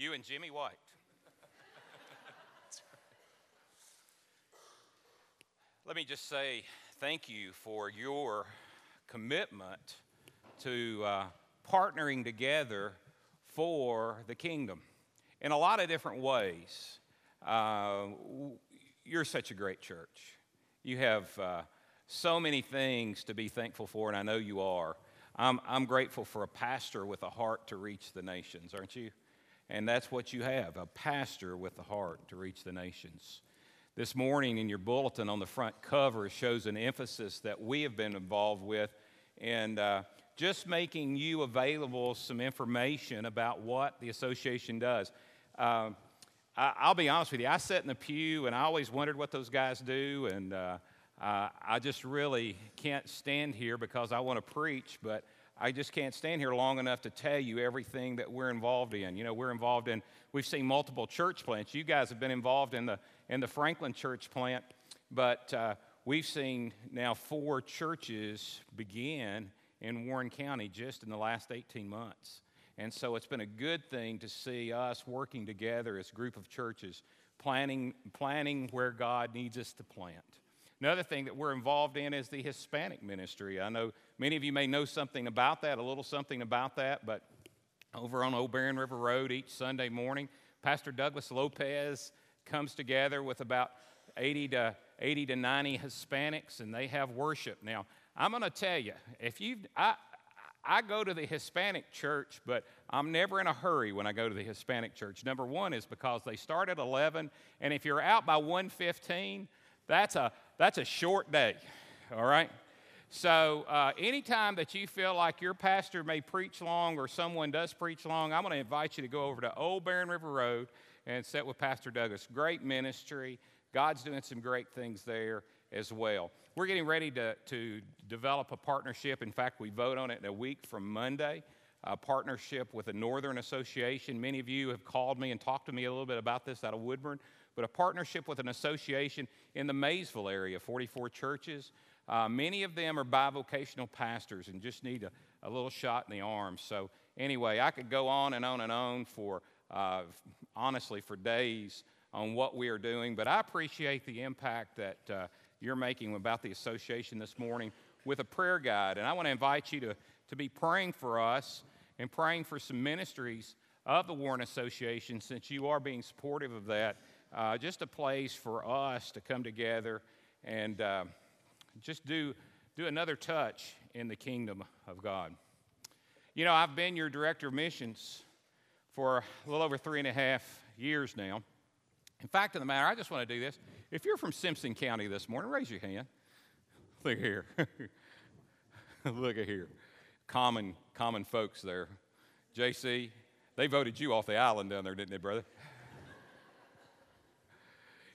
You and Jimmy White. Let me just say thank you for your commitment to uh, partnering together for the kingdom in a lot of different ways. Uh, you're such a great church. You have uh, so many things to be thankful for, and I know you are. I'm, I'm grateful for a pastor with a heart to reach the nations, aren't you? And that's what you have a pastor with the heart to reach the nations. This morning in your bulletin on the front cover shows an emphasis that we have been involved with and uh, just making you available some information about what the association does. Uh, I, will be honest with you, I sat in the pew and I always wondered what those guys do, and uh, uh, I just really can't stand here because I want to preach, but I just can't stand here long enough to tell you everything that we're involved in. You know, we're involved in, we've seen multiple church plants. You guys have been involved in the, in the Franklin church plant, but uh, we've seen now four churches begin in Warren County just in the last 18 months. And so it's been a good thing to see us working together as a group of churches, planning, planning where God needs us to plant. Another thing that we're involved in is the Hispanic ministry. I know many of you may know something about that, a little something about that, but over on Old Barren River Road each Sunday morning, Pastor Douglas Lopez comes together with about 80 to 80 to 90 Hispanics, and they have worship. Now, I'm going to tell you, if you, I, I go to the Hispanic church, but I'm never in a hurry when I go to the Hispanic church. Number one is because they start at 11, and if you're out by 1:15, that's a that's a short day, all right? So, uh, anytime that you feel like your pastor may preach long or someone does preach long, I'm going to invite you to go over to Old Barren River Road and sit with Pastor Douglas. Great ministry. God's doing some great things there as well. We're getting ready to, to develop a partnership. In fact, we vote on it in a week from Monday. A partnership with the Northern Association. Many of you have called me and talked to me a little bit about this out of Woodburn but a partnership with an association in the Maysville area, 44 churches. Uh, many of them are bivocational pastors and just need a, a, little shot in the arm. So, anyway, I could go on and on and on for, uh, honestly, for days on what we are doing, but I appreciate the impact that uh, you're making about the association this morning with a prayer guide. And I want to invite you to, to be praying for us and praying for some ministries of the Warren Association since you are being supportive of that uh, just a place for us to come together and uh, just do, do another touch in the kingdom of God. You know, I've been your director of missions for a little over three and a half years now. In fact, of the matter, I just want to do this. If you're from Simpson County this morning, raise your hand. Look here. Look at here. Common, common folks there. JC, they voted you off the island down there, didn't they, brother?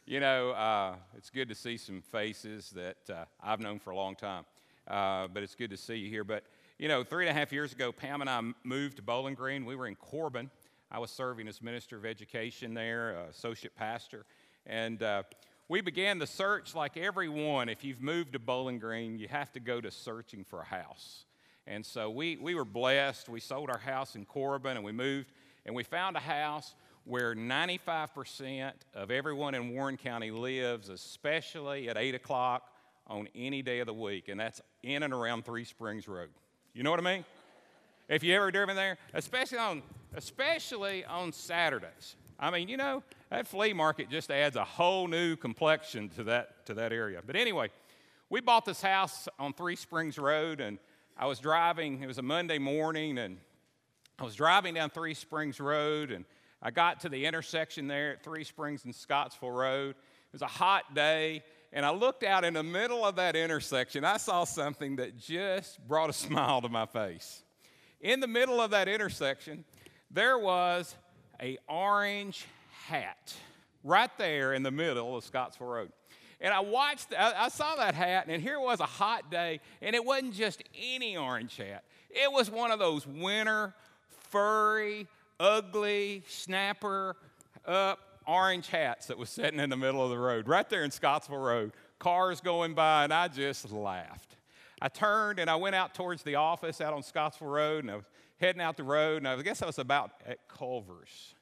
You know, uh, it's good to see some faces that uh, I've known for a long time, uh, but it's good to see you here. But, you know, three and a half years ago, Pam and I moved to Bowling Green. We were in Corbin. I was serving as minister of education there, associate pastor. And uh, we began the search like everyone. If you've moved to Bowling Green, you have to go to searching for a house. And so we, we were blessed. We sold our house in Corbin and we moved and we found a house where 95% of everyone in Warren County lives, especially at 8 o'clock on any day of the week, and that's in and around Three Springs Road. You know what I mean? If you ever driven there, especially on, especially on Saturdays. I mean, you know, that flea market just adds a whole new complexion to that, to that area. But anyway, we bought this house on Three Springs Road, and I was driving, it was a Monday morning, and I was driving down Three Springs Road, and I got to the intersection there at Three Springs and Scottsville Road. It was a hot day, and I looked out in the middle of that intersection. I saw something that just brought a smile to my face. In the middle of that intersection, there was a orange hat right there in the middle of Scottsville Road. And I watched, I, saw that hat, and here was a hot day, and it wasn't just any orange hat. It was one of those winter, furry, ugly, snapper up orange hats that was sitting in the middle of the road, right there in Scottsville Road. Cars going by, and I just laughed. I turned and I went out towards the office out on Scottsville Road, and I was heading out the road, and I guess I was about at Culver's.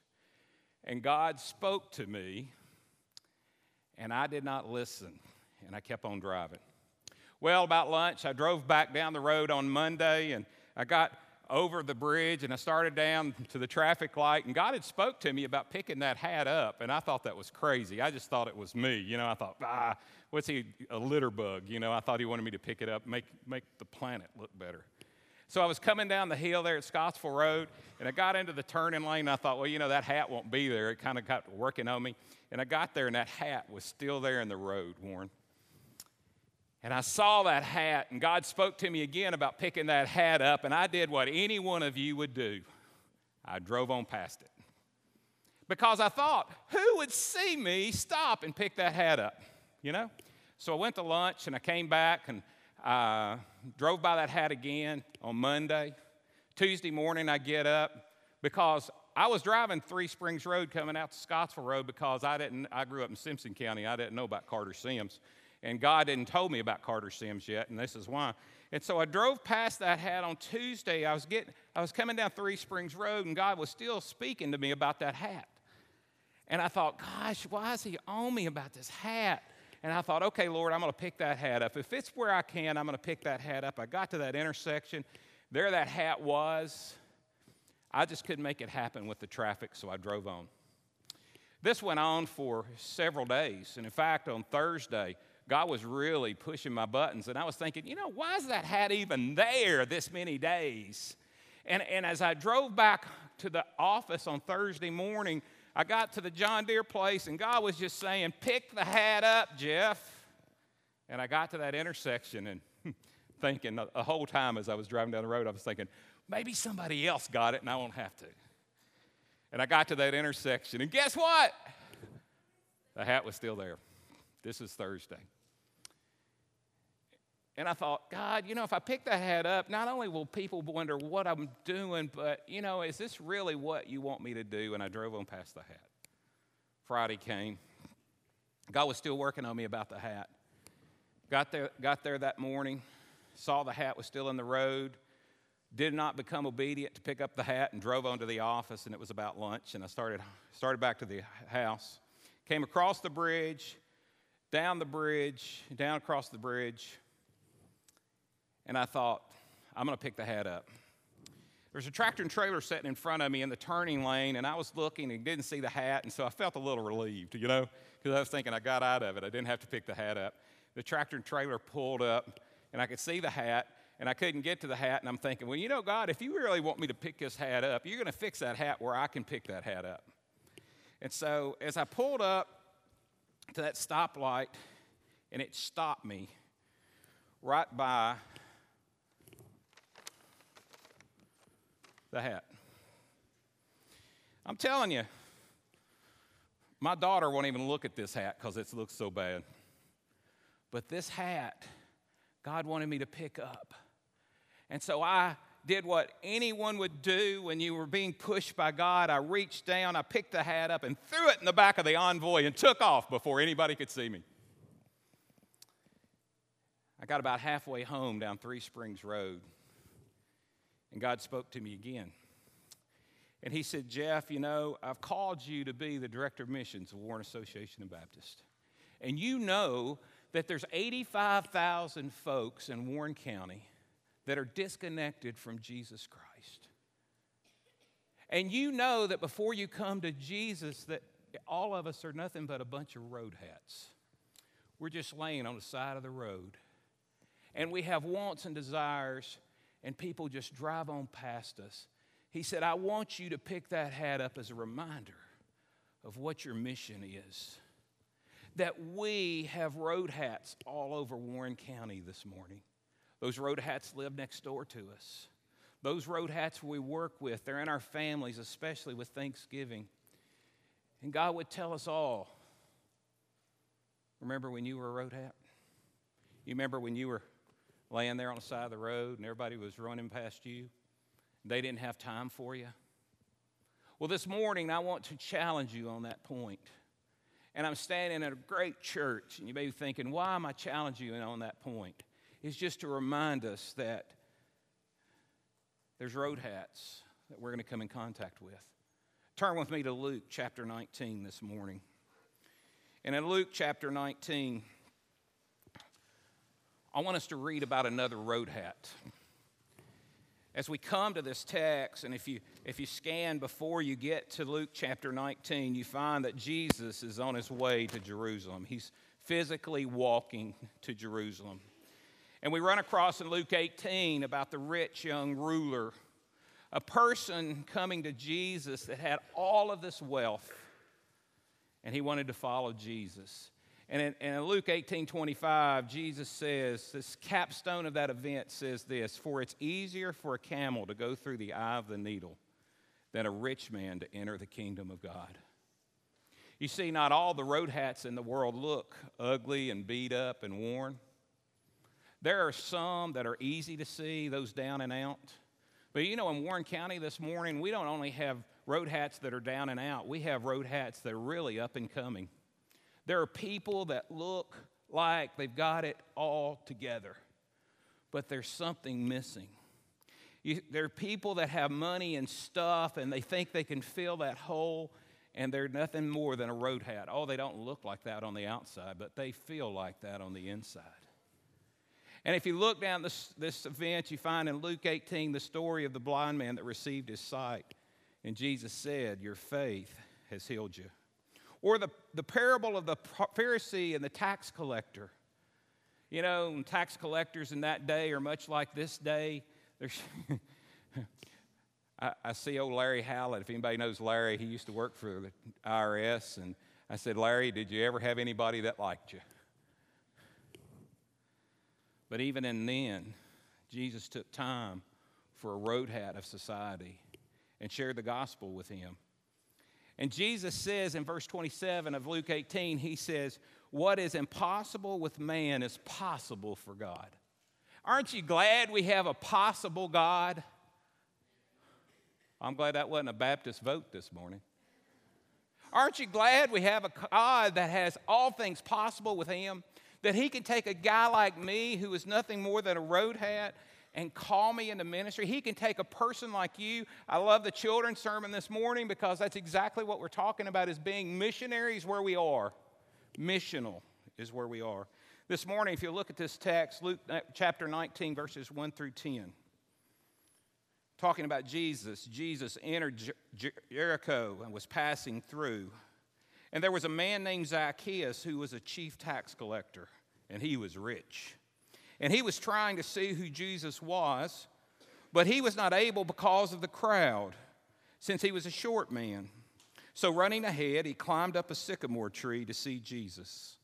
And God spoke to me, and I did not listen, and I kept on driving. Well, about lunch, I drove back down the road on Monday, and I got over the bridge and I started down to the traffic light and God had spoke to me about picking that hat up and I thought that was crazy. I just thought it was me. You know, I thought, ah, what's he a litter bug, you know? I thought he wanted me to pick it up, make make the planet look better. So I was coming down the hill there at Scottsville Road, and I got into the turning lane. And I thought, well, you know, that hat won't be there. It kind of got working on me. And I got there, and that hat was still there in the road, Warren. And I saw that hat, and God spoke to me again about picking that hat up, and I did what any one of you would do I drove on past it. Because I thought, who would see me stop and pick that hat up? You know? So I went to lunch and I came back and uh, drove by that hat again on Monday. Tuesday morning, I get up because I was driving Three Springs Road coming out to Scottsville Road because I didn't, I grew up in Simpson County. I didn't know about Carter Sims. And God didn't told me about Carter Sims yet, and this is why. And so I drove past that hat on Tuesday. I was getting, I was coming down Three Springs Road, and God was still speaking to me about that hat. And I thought, gosh, why is he on me about this hat? And I thought, okay, Lord, I'm going to pick that hat up. If it's where I can, I'm going to pick that hat up. I got to that intersection. There that hat was. I just couldn't make it happen with the traffic, so I drove on. This went on for several days. And in fact, on Thursday, God was really pushing my buttons. And I was thinking, you know, why is that hat even there this many days? And, and as I drove back to the office on Thursday morning, I got to the John Deere place, and God was just saying, Pick the hat up, Jeff. And I got to that intersection and thinking the whole time as I was driving down the road, I was thinking, maybe somebody else got it and I won't have to. And I got to that intersection, and guess what? The hat was still there. This is Thursday. And I thought, God, you know, if I pick that hat up, not only will people wonder what I'm doing, but, you know, is this really what you want me to do? And I drove on past the hat. Friday came. God was still working on me about the hat. Got there, got there that morning, saw the hat was still in the road, did not become obedient to pick up the hat, and drove on to the office, and it was about lunch. And I started, started back to the house. Came across the bridge, down the bridge, down across the bridge and I thought, I'm going to pick the hat up. There's a tractor and trailer sitting in front of me in the turning lane, and I was looking and didn't see the hat, and so I felt a little relieved, you know, because I was thinking I got out of it. I didn't have to pick the hat up. The tractor and trailer pulled up, and I could see the hat, and I couldn't get to the hat, and I'm thinking, well, you know, God, if you really want me to pick this hat up, you're going to fix that hat where I can pick that hat up. And so as I pulled up to that stoplight, and it stopped me right by the hat. I'm telling you, my daughter won't even look at this hat because it looks so bad. But this hat, God wanted me to pick up. And so I did what anyone would do when you were being pushed by God. I reached down, I picked the hat up, and threw it in the back of the envoy and took off before anybody could see me. I got about halfway home down Three Springs Road. And God spoke to me again. And he said, Jeff, you know, I've called you to be the director of missions of Warren Association of Baptists. And you know that there's 85,000 folks in Warren County that are disconnected from Jesus Christ. And you know that before you come to Jesus, that all of us are nothing but a bunch of road hats. We're just laying on the side of the road. And we have wants and desires and people just drive on past us. He said, I want you to pick that hat up as a reminder of what your mission is. That we have road hats all over Warren County this morning. Those road hats live next door to us. Those road hats we work with, they're in our families, especially with Thanksgiving. And God would tell us all remember when you were a road hat? You remember when you were laying there on the side of the road and everybody was running past you. They didn't have time for you. Well, this morning I want to challenge you on that point. And I'm standing at a great church, and you may be thinking, why am I challenging you on that point? It's just to remind us that there's road hats that we're going to come in contact with. Turn with me to Luke chapter 19 this morning. And in Luke chapter 19, I want us to read about another road hat. As we come to this text, and if you, if you scan before you get to Luke chapter 19, you find that Jesus is on his way to Jerusalem. He's physically walking to Jerusalem. And we run across in Luke 18 about the rich young ruler a person coming to Jesus that had all of this wealth and he wanted to follow Jesus. And in, in, Luke 18 25, Jesus says, this capstone of that event says this For it's easier for a camel to go through the eye of the needle than a rich man to enter the kingdom of God. You see, not all the road hats in the world look ugly and beat up and worn. There are some that are easy to see, those down and out. But you know, in Warren County this morning, we don't only have road hats that are down and out, we have road hats that are really up and coming. There are people that look like they've got it all together, but there's something missing. You, there are people that have money and stuff and they think they can fill that hole, and they're nothing more than a road hat. Oh, they don't look like that on the outside, but they feel like that on the inside. And if you look down this, this event, you find in Luke 18 the story of the blind man that received his sight. And Jesus said, Your faith has healed you. Or the, the parable of the Pharisee and the tax collector. You know, tax collectors in that day are much like this day. There's I, I, see old Larry Hallett. If anybody knows Larry, he used to work for the IRS. And I said, Larry, did you ever have anybody that liked you? But even in then, Jesus took time for a road hat of society and shared the gospel with him. And Jesus says in verse 27 of Luke 18, he says, What is impossible with man is possible for God. Aren't you glad we have a possible God? I'm glad that wasn't a Baptist vote this morning. Aren't you glad we have a God that has all things possible with Him? that he can take a guy like me who is nothing more than a road hat and call me into ministry. He can take a person like you. I love the children's sermon this morning because that's exactly what we're talking about is being missionaries where we are. Missional is where we are. This morning, if you look at this text, Luke chapter 19, verses 1 through 10, talking about Jesus, Jesus entered Jericho and was passing through. And there was a man named Zacchaeus who was a chief tax collector, and he was rich. And he was trying to see who Jesus was, but he was not able because of the crowd, since he was a short man. So, running ahead, he climbed up a sycamore tree to see Jesus.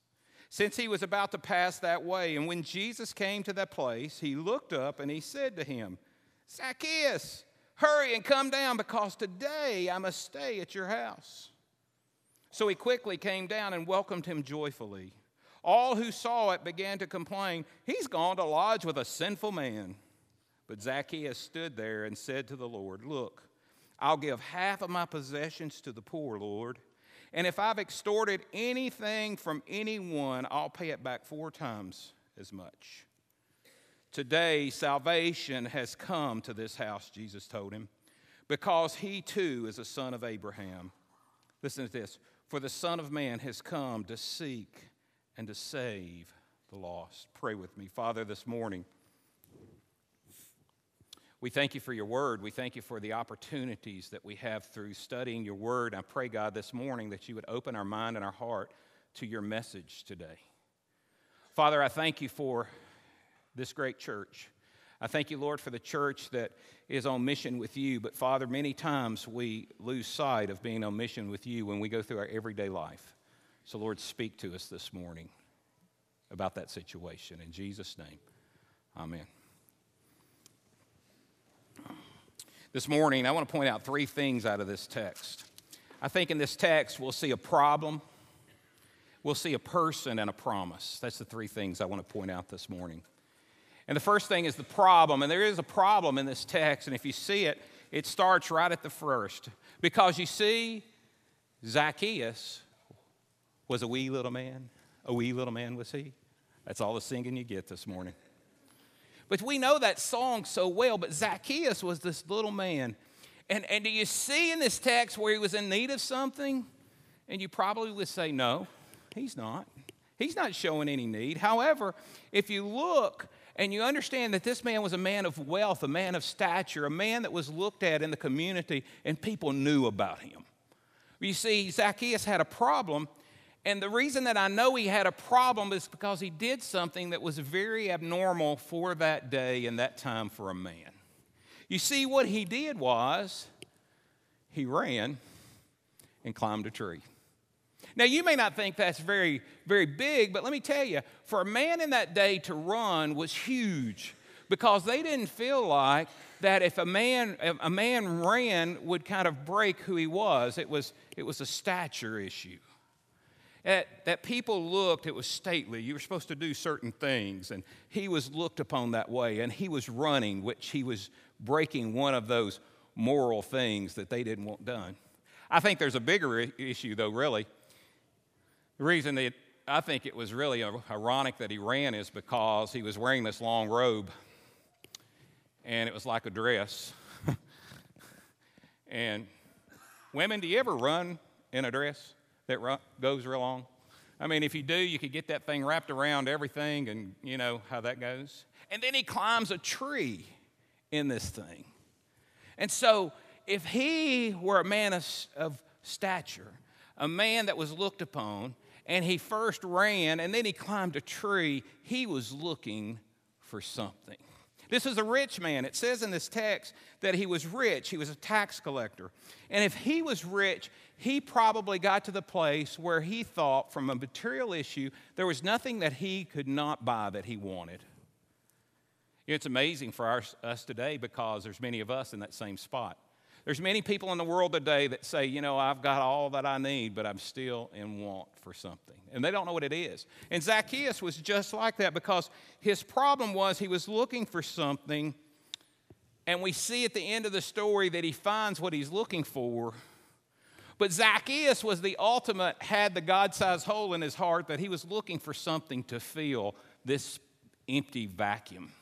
Since he was about to pass that way, and when Jesus came to that place, he looked up and he said to him, Zacchaeus, hurry and come down because today I must stay at your house. So he quickly came down and welcomed him joyfully. All who saw it began to complain, He's gone to lodge with a sinful man. But Zacchaeus stood there and said to the Lord, Look, I'll give half of my possessions to the poor, Lord. And if I've extorted anything from anyone, I'll pay it back four times as much. Today, salvation has come to this house, Jesus told him, because he too is a son of Abraham. Listen to this. For the Son of Man has come to seek and to save the lost. Pray with me. Father, this morning, we thank you for your word. We thank you for the opportunities that we have through studying your word. I pray, God, this morning that you would open our mind and our heart to your message today. Father, I thank you for this great church. I thank you, Lord, for the church that is on mission with you. But Father, many times we lose sight of being on mission with you when we go through our everyday life. So, Lord, speak to us this morning about that situation. In Jesus' name, amen. This morning, I want to point out three things out of this text. I think in this text, we'll see a problem, we'll see a person, and a promise. That's the three things I want to point out this morning. And the first thing is the problem. And there is a problem in this text. And if you see it, it starts right at the first. Because you see, Zacchaeus was a wee little man. A wee little man was he. That's all the singing you get this morning. But we know that song so well. But Zacchaeus was this little man. And, and do you see in this text where he was in need of something? And you probably would say, no, he's not. He's not showing any need. However, if you look and you understand that this man was a man of wealth, a man of stature, a man that was looked at in the community and people knew about him. You see, Zacchaeus had a problem, and the reason that I know he had a problem is because he did something that was very abnormal for that day and that time for a man. You see, what he did was he ran and climbed a tree. Now, you may not think that's very, very big, but let me tell you, for a man in that day to run was huge because they didn't feel like that if a man, a man ran would kind of break who he was. It was, it was a stature issue. That, that people looked, it was stately. You were supposed to do certain things, and he was looked upon that way, and he was running, which he was breaking one of those moral things that they didn't want done. I think there's a bigger issue, though, really. The reason that I think it was really ironic that he ran is because he was wearing this long robe and it was like a dress. and women, do you ever run in a dress that goes real long? I mean, if you do, you could get that thing wrapped around everything and you know how that goes. And then he climbs a tree in this thing. And so, if he were a man of, of stature, a man that was looked upon, and he first ran and then he climbed a tree, he was looking for something. This is a rich man. It says in this text that he was rich, he was a tax collector. And if he was rich, he probably got to the place where he thought, from a material issue, there was nothing that he could not buy that he wanted. It's amazing for our, us today because there's many of us in that same spot. There's many people in the world today that say, you know, I've got all that I need, but I'm still in want for something. And they don't know what it is. And Zacchaeus was just like that because his problem was he was looking for something, and we see at the end of the story that he finds what he's looking for. But Zacchaeus was the ultimate, had the God sized hole in his heart that he was looking for something to fill this empty vacuum.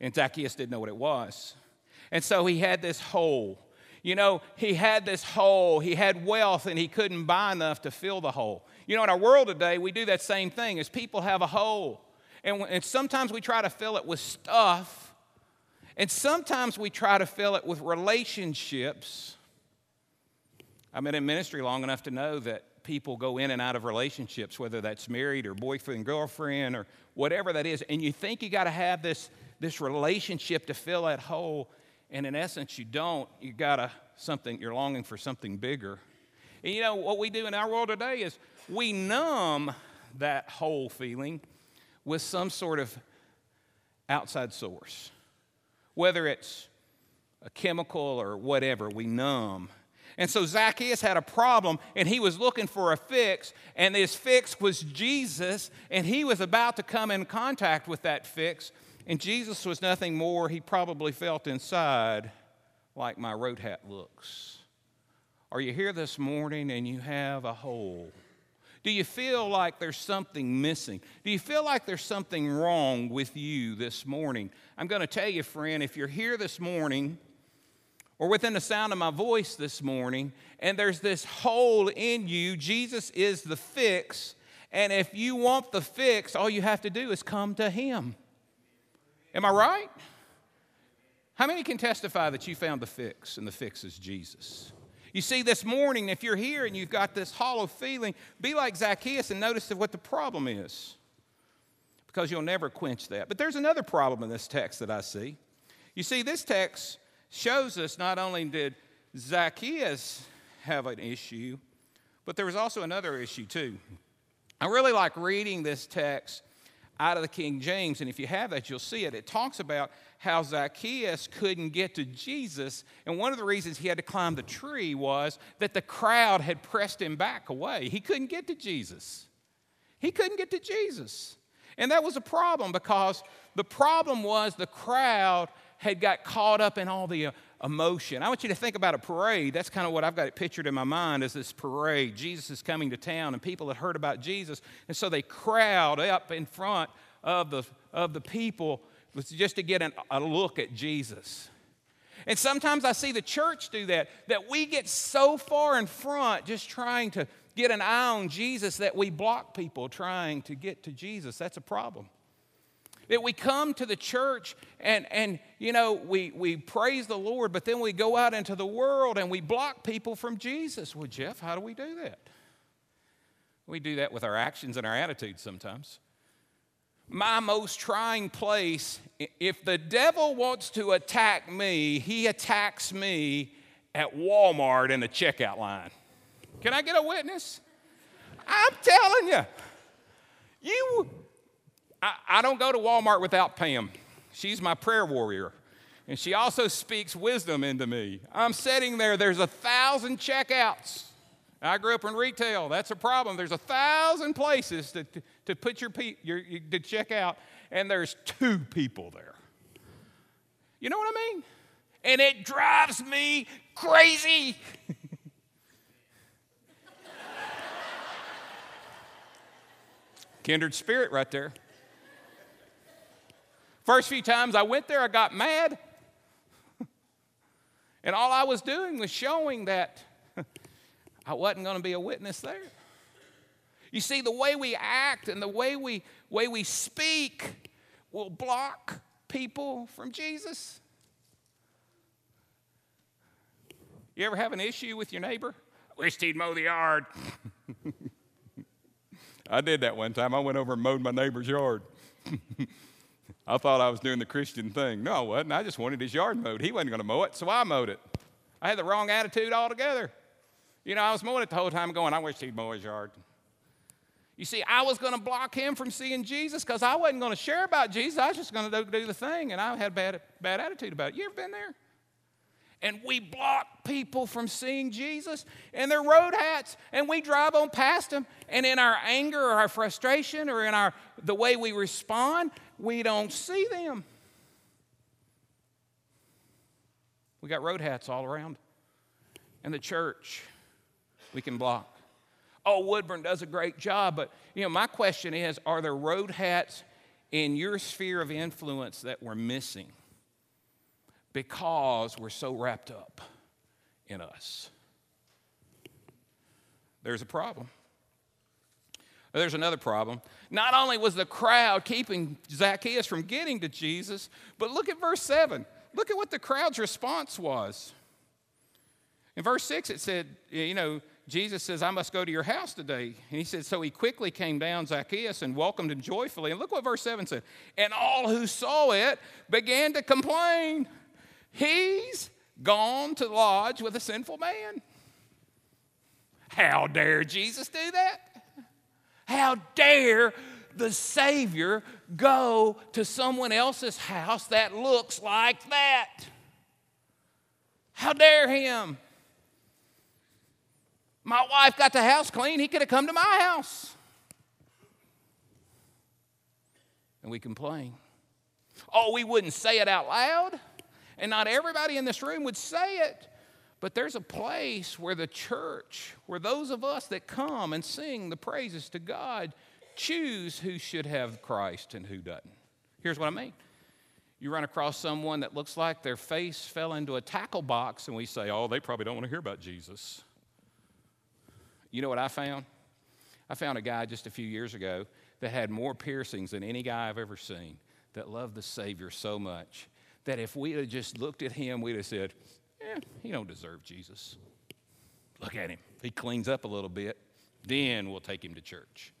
And Zacchaeus didn't know what it was. And so he had this hole. You know, he had this hole. He had wealth and he couldn't buy enough to fill the hole. You know, in our world today, we do that same thing as people have a hole. And, and sometimes we try to fill it with stuff. And sometimes we try to fill it with relationships. I've been in ministry long enough to know that people go in and out of relationships, whether that's married or boyfriend, girlfriend, or whatever that is. And you think you got to have this, this relationship to fill that hole. And in essence, you don't. You got to something, you're longing for something bigger. And you know, what we do in our world today is we numb that whole feeling with some sort of outside source. Whether it's a chemical or whatever, we numb. And so Zacchaeus had a problem and he was looking for a fix, and his fix was Jesus, and he was about to come in contact with that fix. And Jesus was nothing more, he probably felt inside like my road hat looks. Are you here this morning and you have a hole? Do you feel like there's something missing? Do you feel like there's something wrong with you this morning? I'm going to tell you, friend, if you're here this morning or within the sound of my voice this morning and there's this hole in you, Jesus is the fix. And if you want the fix, all you have to do is come to Him. Am I right? How many can testify that you found the fix and the fix is Jesus? You see, this morning, if you're here and you've got this hollow feeling, be like Zacchaeus and notice what the problem is because you'll never quench that. But there's another problem in this text that I see. You see, this text shows us not only did Zacchaeus have an issue, but there was also another issue too. I really like reading this text out of the King James. And if you have that, you'll see it. It talks about how Zacchaeus couldn't get to Jesus. And one of the reasons he had to climb the tree was that the crowd had pressed him back away. He couldn't get to Jesus. He couldn't get to Jesus. And that was a problem because the problem was the crowd had got caught up in all the emotion. I want you to think about a parade. That's kind of what I've got it pictured in my mind as this parade. Jesus is coming to town, and people had heard about Jesus, and so they crowd up in front of the, of the people just to get an, a look at Jesus. And sometimes I see the church do that, that we get so far in front just trying to get an eye on Jesus that we block people trying to get to Jesus. That's a problem. That we come to the church and, and you know, we, we praise the Lord, but then we go out into the world and we block people from Jesus. Well, Jeff, how do we do that? We do that with our actions and our attitudes sometimes. My most trying place, if the devil wants to attack me, he attacks me at Walmart in the checkout line. Can I get a witness? I'm telling you, you, I, I don't go to Walmart without Pam. She's my prayer warrior. And she also speaks wisdom into me. I'm sitting there, there's a thousand checkouts. I grew up in retail. That's a problem. There's a thousand places to, to, put your, your, your to check out, and there's two people there. You know what I mean? And it drives me crazy. Kindred spirit right there. First few times I went there, I got mad. and all I was doing was showing that I wasn't going to be a witness there. You see, the way we act and the way we, way we speak will block people from Jesus. You ever have an issue with your neighbor? I wish he'd mow the yard. I did that one time. I went over and mowed my neighbor's yard. I thought I was doing the Christian thing. No, I wasn't. I just wanted his yard mowed. He wasn't going to mow it, so I mowed it. I had the wrong attitude altogether. You know, I was mowing it the whole time going, I wish he'd mow his yard. You see, I was going to block him from seeing Jesus because I wasn't going to share about Jesus. I was just going to do the thing, and I had a bad, bad attitude about it. You ever been there? And we block people from seeing Jesus and their road hats and we drive on past them and in our anger or our frustration or in our the way we respond we don't see them. We got road hats all around. And the church we can block. Oh woodburn does a great job but you know my question is are there road hats in your sphere of influence that we're missing because we're so wrapped up in us. There's a problem. There's another problem. Not only was the crowd keeping Zacchaeus from getting to Jesus, but look at verse 7. Look at what the crowd's response was. In verse 6, it said, you know, Jesus says, I must go to your house today. And he said, So he quickly came down, Zacchaeus, and welcomed him joyfully. And look what verse 7 said. And all who saw it began to complain. He's gone to lodge with a sinful man. How dare Jesus do that? How dare the Savior go to someone else's house that looks like that? How dare him? My wife got the house clean. He could have come to my house. And we complain. Oh, we wouldn't say it out loud. And not everybody in this room would say it, but there's a place where the church, where those of us that come and sing the praises to God, choose who should have Christ and who doesn't. Here's what I mean. You run across someone that looks like their face fell into a tackle box, and we say, Oh, they probably don't want to hear about Jesus. You know what I found? I found a guy just a few years ago that had more piercings than any guy I've ever seen that loved the Savior so much that if we had just looked at him, we'd have said, eh, he don't deserve Jesus. Look at him. He cleans up a little bit. Then we'll take him to church.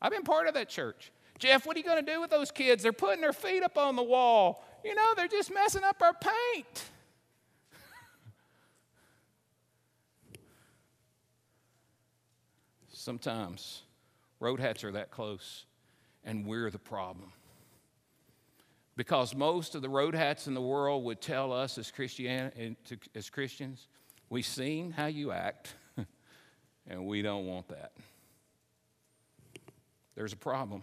I've been part of that church. Jeff, what are you going to do with those kids? They're putting their feet up on the wall. You know, they're just messing up our paint. Sometimes road hats are that close, and we're the problem because most of the road hats in the world would tell us as, Christian, as Christians, we've seen how you act, and we don't want that. There's a problem.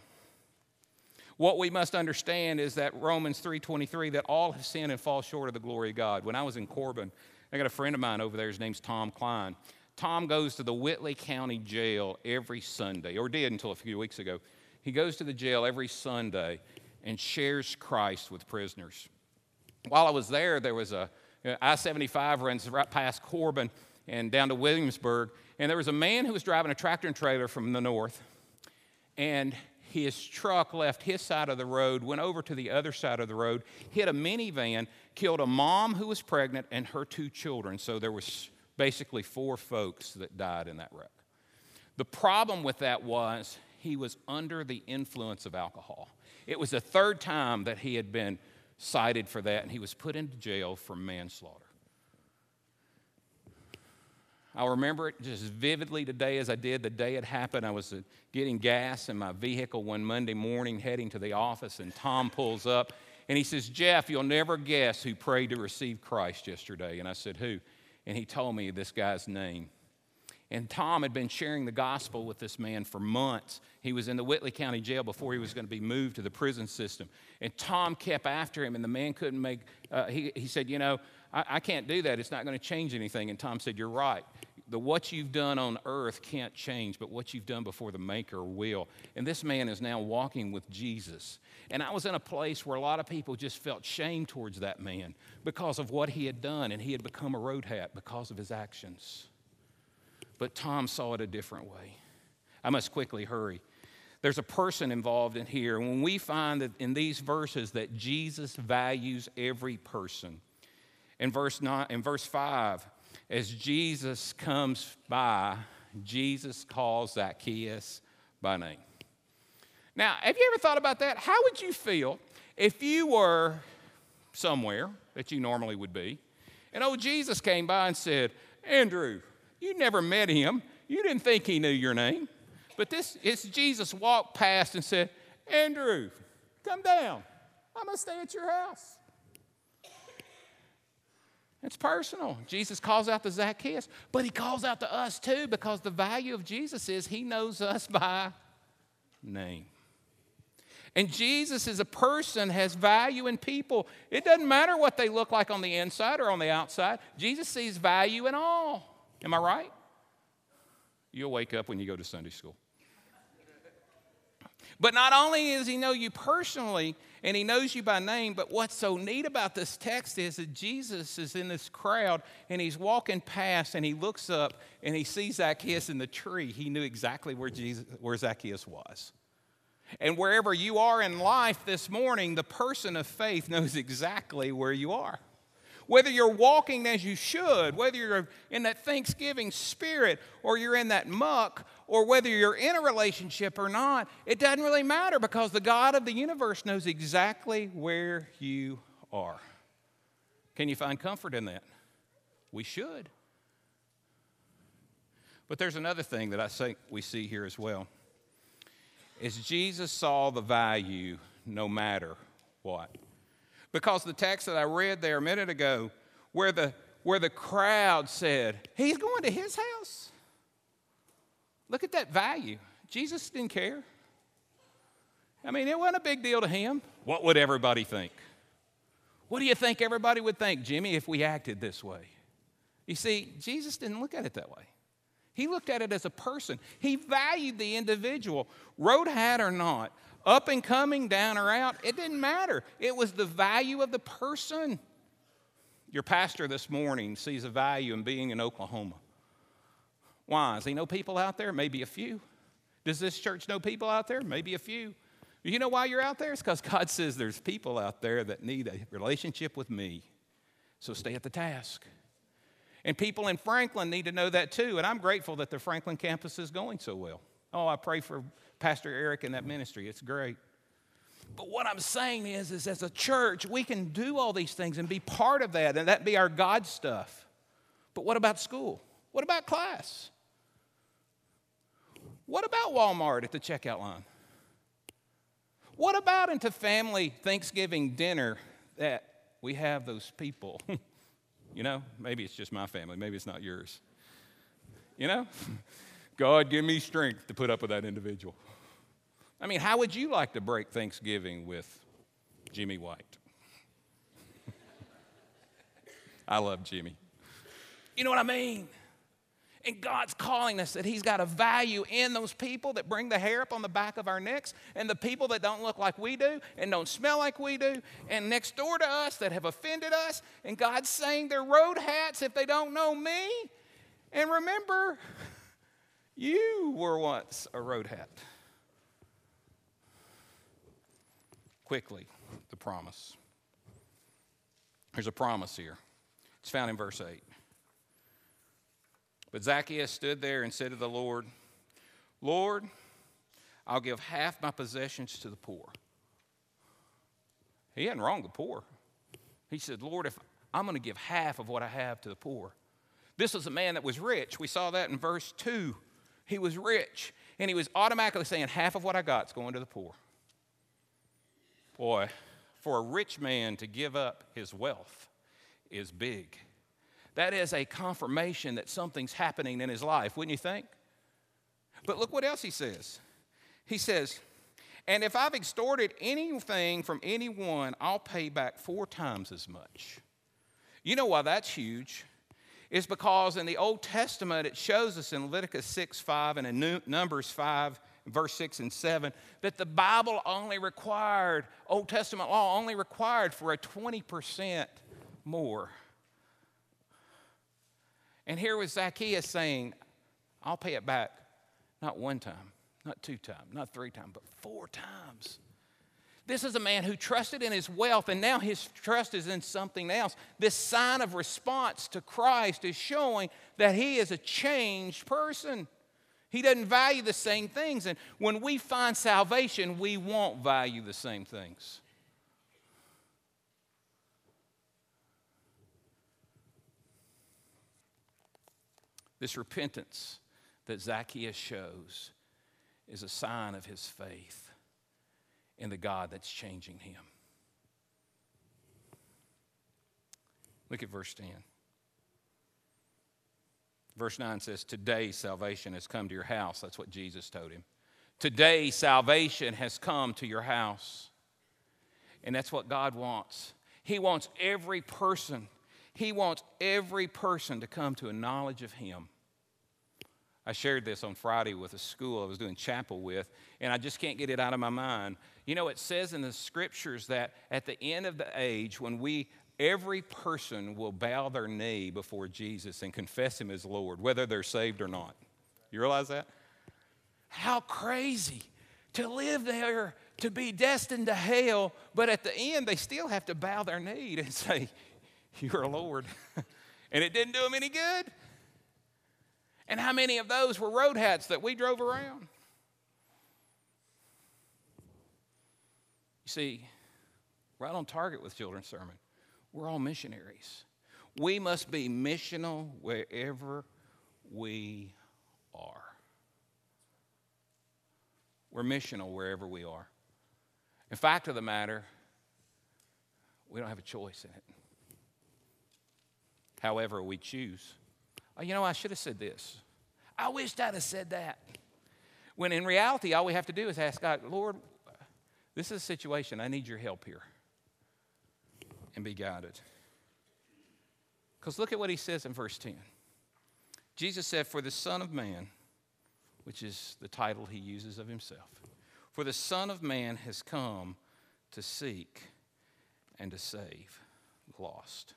What we must understand is that Romans 3:23 that all have sinned and fall short of the glory of God. When I was in Corbin, I got a friend of mine over there, his name's Tom Klein. Tom goes to the Whitley County Jail every Sunday, or did until a few weeks ago. He goes to the jail every Sunday and shares Christ with prisoners. While I was there, there was a, I 75 runs right past Corbin and down to Williamsburg. And there was a man who was driving a tractor and trailer from the north. And his truck left his side of the road, went over to the other side of the road, hit a minivan, killed a mom who was pregnant and her two children. So there was basically four folks that died in that wreck. The problem with that was he was under the influence of alcohol. It was the third time that he had been cited for that, and he was put into jail for manslaughter. I'll remember it just vividly today as I did the day it happened. I was uh, getting gas in my vehicle one Monday morning heading to the office, and Tom pulls up and he says, Jeff, you'll never guess who prayed to receive Christ yesterday. And I said, Who? And he told me this guy's name. And Tom had been sharing the gospel with this man for months. He was in the Whitley County Jail before he was going to be moved to the prison system. And Tom kept after him, and the man couldn't make, uh, he, he said, You know, I, I can't do that. It's not going to change anything. And Tom said, You're right the what you've done on earth can't change, but what you've done before the Maker will. And this man is now walking with Jesus. And I was in a place where a lot of people just felt shame towards that man because of what he had done, and he had become a road hat because of his actions. But Tom saw it a different way. I must quickly hurry. There's a person involved in here. When we find that in these verses that Jesus values every person, in verse, nine, in verse 5, as Jesus comes by, Jesus calls Zacchaeus by name. Now, have you ever thought about that? How would you feel if you were somewhere that you normally would be, and old Jesus came by and said, Andrew, you never met him. You didn't think he knew your name. But this is Jesus walked past and said, Andrew, come down. I'm going to stay at your house. It's personal. Jesus calls out to Zacchaeus, but he calls out to us too because the value of Jesus is he knows us by name. And Jesus is a person, has value in people. It doesn't matter what they look like on the inside or on the outside. Jesus sees value in all. Am I right? You'll wake up when you go to Sunday school. But not only does he know you personally and he knows you by name, but what's so neat about this text is that Jesus is in this crowd and he's walking past and he looks up and he sees Zacchaeus in the tree. He knew exactly where, Jesus, where Zacchaeus was. And wherever you are in life this morning, the person of faith knows exactly where you are. Whether you're walking as you should, whether you're in that Thanksgiving spirit or you're in that muck, or whether you're in a relationship or not, it doesn't really matter because the God of the universe knows exactly where you are. Can you find comfort in that? We should. But there's another thing that I think we see here as well. Is Jesus saw the value no matter what. Because the text that I read there a minute ago, where the, where the crowd said, He's going to his house. Look at that value. Jesus didn't care. I mean, it wasn't a big deal to him. What would everybody think? What do you think everybody would think, Jimmy, if we acted this way? You see, Jesus didn't look at it that way. He looked at it as a person. He valued the individual, road hat or not, up and coming, down or out, it didn't matter. It was the value of the person. Your pastor this morning sees a value in being in Oklahoma. Why? Does he know people out there? Maybe a few. Does this church know people out there? Maybe a few. You know why you're out there? It's because God says there's people out there that need a relationship with me. So stay at the task. And people in Franklin need to know that too. And I'm grateful that the Franklin campus is going so well. Oh, I pray for Pastor Eric and that ministry. It's great. But what I'm saying is, is as a church, we can do all these things and be part of that, and that be our God stuff. But what about school? What about class? What about Walmart at the checkout line? What about into family Thanksgiving dinner that we have those people? you know, maybe it's just my family, maybe it's not yours. You know? God, give me strength to put up with that individual. I mean, how would you like to break Thanksgiving with Jimmy White? I love Jimmy. You know what I mean? And God's calling us that He's got a value in those people that bring the hair up on the back of our necks and the people that don't look like we do and don't smell like we do and next door to us that have offended us. And God's saying they're road hats if they don't know me. And remember, you were once a road hat. Quickly, the promise. There's a promise here. It's found in verse 8. But Zacchaeus stood there and said to the Lord, Lord, I'll give half my possessions to the poor. He hadn't wronged the poor. He said, Lord, if I'm going to give half of what I have to the poor. This was a man that was rich. We saw that in verse 2. He was rich, and he was automatically saying, Half of what I got is going to the poor. Boy, for a rich man to give up his wealth is big. That is a confirmation that something's happening in his life, wouldn't you think? But look what else he says. He says, And if I've extorted anything from anyone, I'll pay back four times as much. You know why that's huge? It's because in the Old Testament, it shows us in Leviticus 6 5 and in Numbers 5, verse 6 and 7, that the Bible only required, Old Testament law only required for a 20% more. And here was Zacchaeus saying, I'll pay it back not one time, not two times, not three times, but four times. This is a man who trusted in his wealth, and now his trust is in something else. This sign of response to Christ is showing that he is a changed person. He doesn't value the same things. And when we find salvation, we won't value the same things. This repentance that Zacchaeus shows is a sign of his faith in the God that's changing him. Look at verse 10. Verse 9 says, Today salvation has come to your house. That's what Jesus told him. Today salvation has come to your house. And that's what God wants. He wants every person he wants every person to come to a knowledge of Him. I shared this on Friday with a school I was doing chapel with, and I just can't get it out of my mind. You know, it says in the scriptures that at the end of the age, when we, every person will bow their knee before Jesus and confess Him as Lord, whether they're saved or not. You realize that? How crazy to live there, to be destined to hell, but at the end, they still have to bow their knee and say, You're Lord. and it didn't do them any good. And how many of those were road hats that we drove around? You see, right on target with children's sermon. We're all missionaries. We must be missional wherever we are. We're missional wherever we are. In fact of the matter, we don't have a choice in it however we choose. Oh, you know, I should have said this. I wished I'd have said that. When in reality, all we have to do is ask God, Lord, this is a situation. I need your help here. And be guided. Because look at what he says in verse 10. Jesus said, For the Son of Man, which is the title he uses of himself, for the Son of Man has come to seek and to save lost.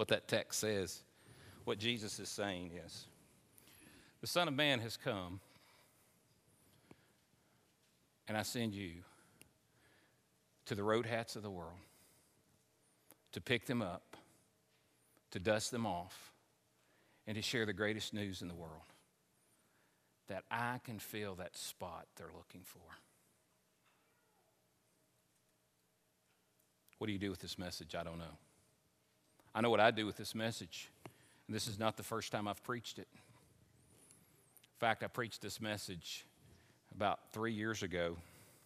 What that text says. What Jesus is saying is the Son of Man has come, and I send you to the road hats of the world to pick them up, to dust them off, and to share the greatest news in the world that I can fill that spot they're looking for. What do you do with this message? I don't know. I know what I do with this message. And this is not the first time I've preached it. In fact, I preached this message about three years ago.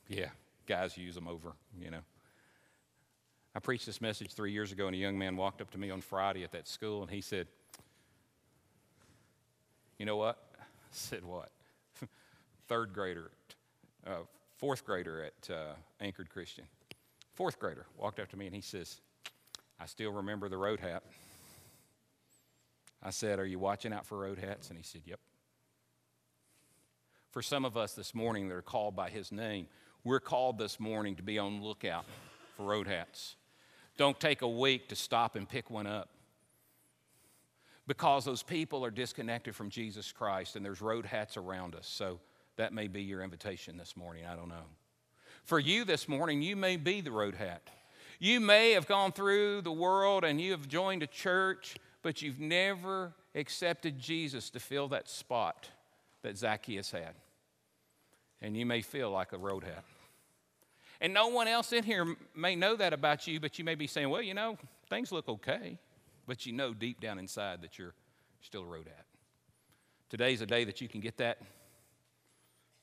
Yeah, guys use them over, you know. I preached this message three years ago, and a young man walked up to me on Friday at that school, and he said, You know what? I said, What? Third grader, uh, fourth grader at uh, Anchored Christian. Fourth grader walked up to me, and he says, I still remember the road hat. I said, Are you watching out for road hats? And he said, Yep. For some of us this morning that are called by his name, we're called this morning to be on lookout for road hats. Don't take a week to stop and pick one up because those people are disconnected from Jesus Christ and there's road hats around us. So that may be your invitation this morning. I don't know. For you this morning, you may be the road hat. You may have gone through the world and you have joined a church, but you've never accepted Jesus to fill that spot that Zacchaeus had. And you may feel like a road hat. And no one else in here may know that about you, but you may be saying, well, you know, things look okay but you know deep down inside that you're still a road hat. Today's a day that you can get that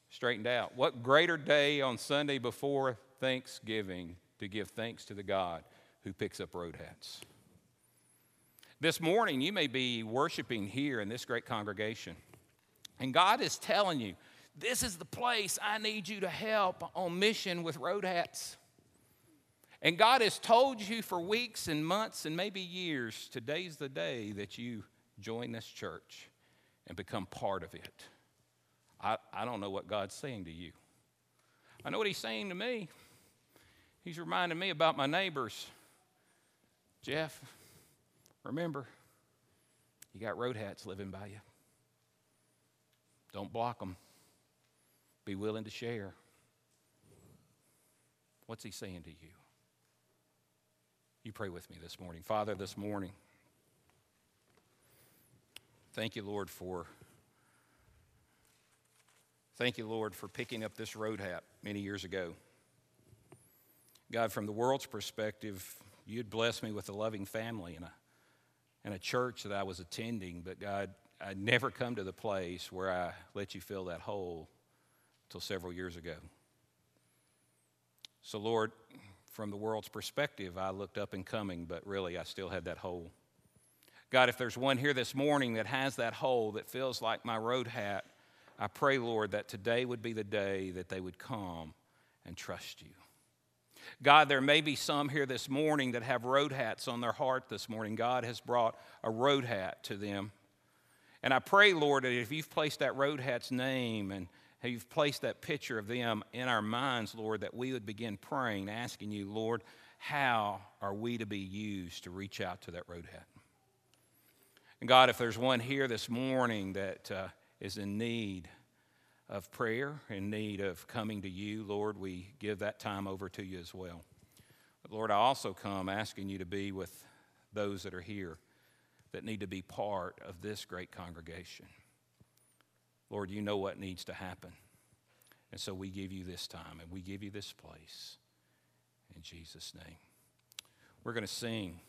straightened out. What greater day on Sunday before Thanksgiving to give thanks to the God who picks up road hats? This morning, you may be worshiping here in this great congregation, and God is telling you, this is the place I need you to help on mission with road hats. And God has told you for weeks and months and maybe years today's the day that you join this church and become part of it. I, I don't know what God's saying to you. I know what He's saying to me. He's reminding me about my neighbors. Jeff, remember, you got road hats living by you. Don't block them. Be willing to share. What's He saying to you? You pray with me this morning. Father, this morning, thank you, Lord, for thank you, Lord, for picking up this road hat many years ago. God, from the world's perspective, you'd blessed me with a loving family and a, and a church that I was attending, but God, I'd never come to the place where I let you fill that hole until several years ago. So, Lord, from the world's perspective, I looked up and coming, but really I still had that hole. God, if there's one here this morning that has that hole that feels like my road hat, I pray, Lord, that today would be the day that they would come and trust you. God, there may be some here this morning that have road hats on their heart this morning. God has brought a road hat to them. And I pray, Lord, that if you've placed that road hat's name and you've placed that picture of them in our minds, Lord, that we would begin praying, asking you, Lord, how are we to be used to reach out to that road hat? And God, if there's one here this morning that uh, is in need of prayer, in need of coming to you, Lord, we give that time over to you as well. But Lord, I also come asking you to be with those that are here that need to be part of this great congregation. Lord, you know what needs to happen. And so we give you this time and we give you this place. In Jesus' name. We're going to sing.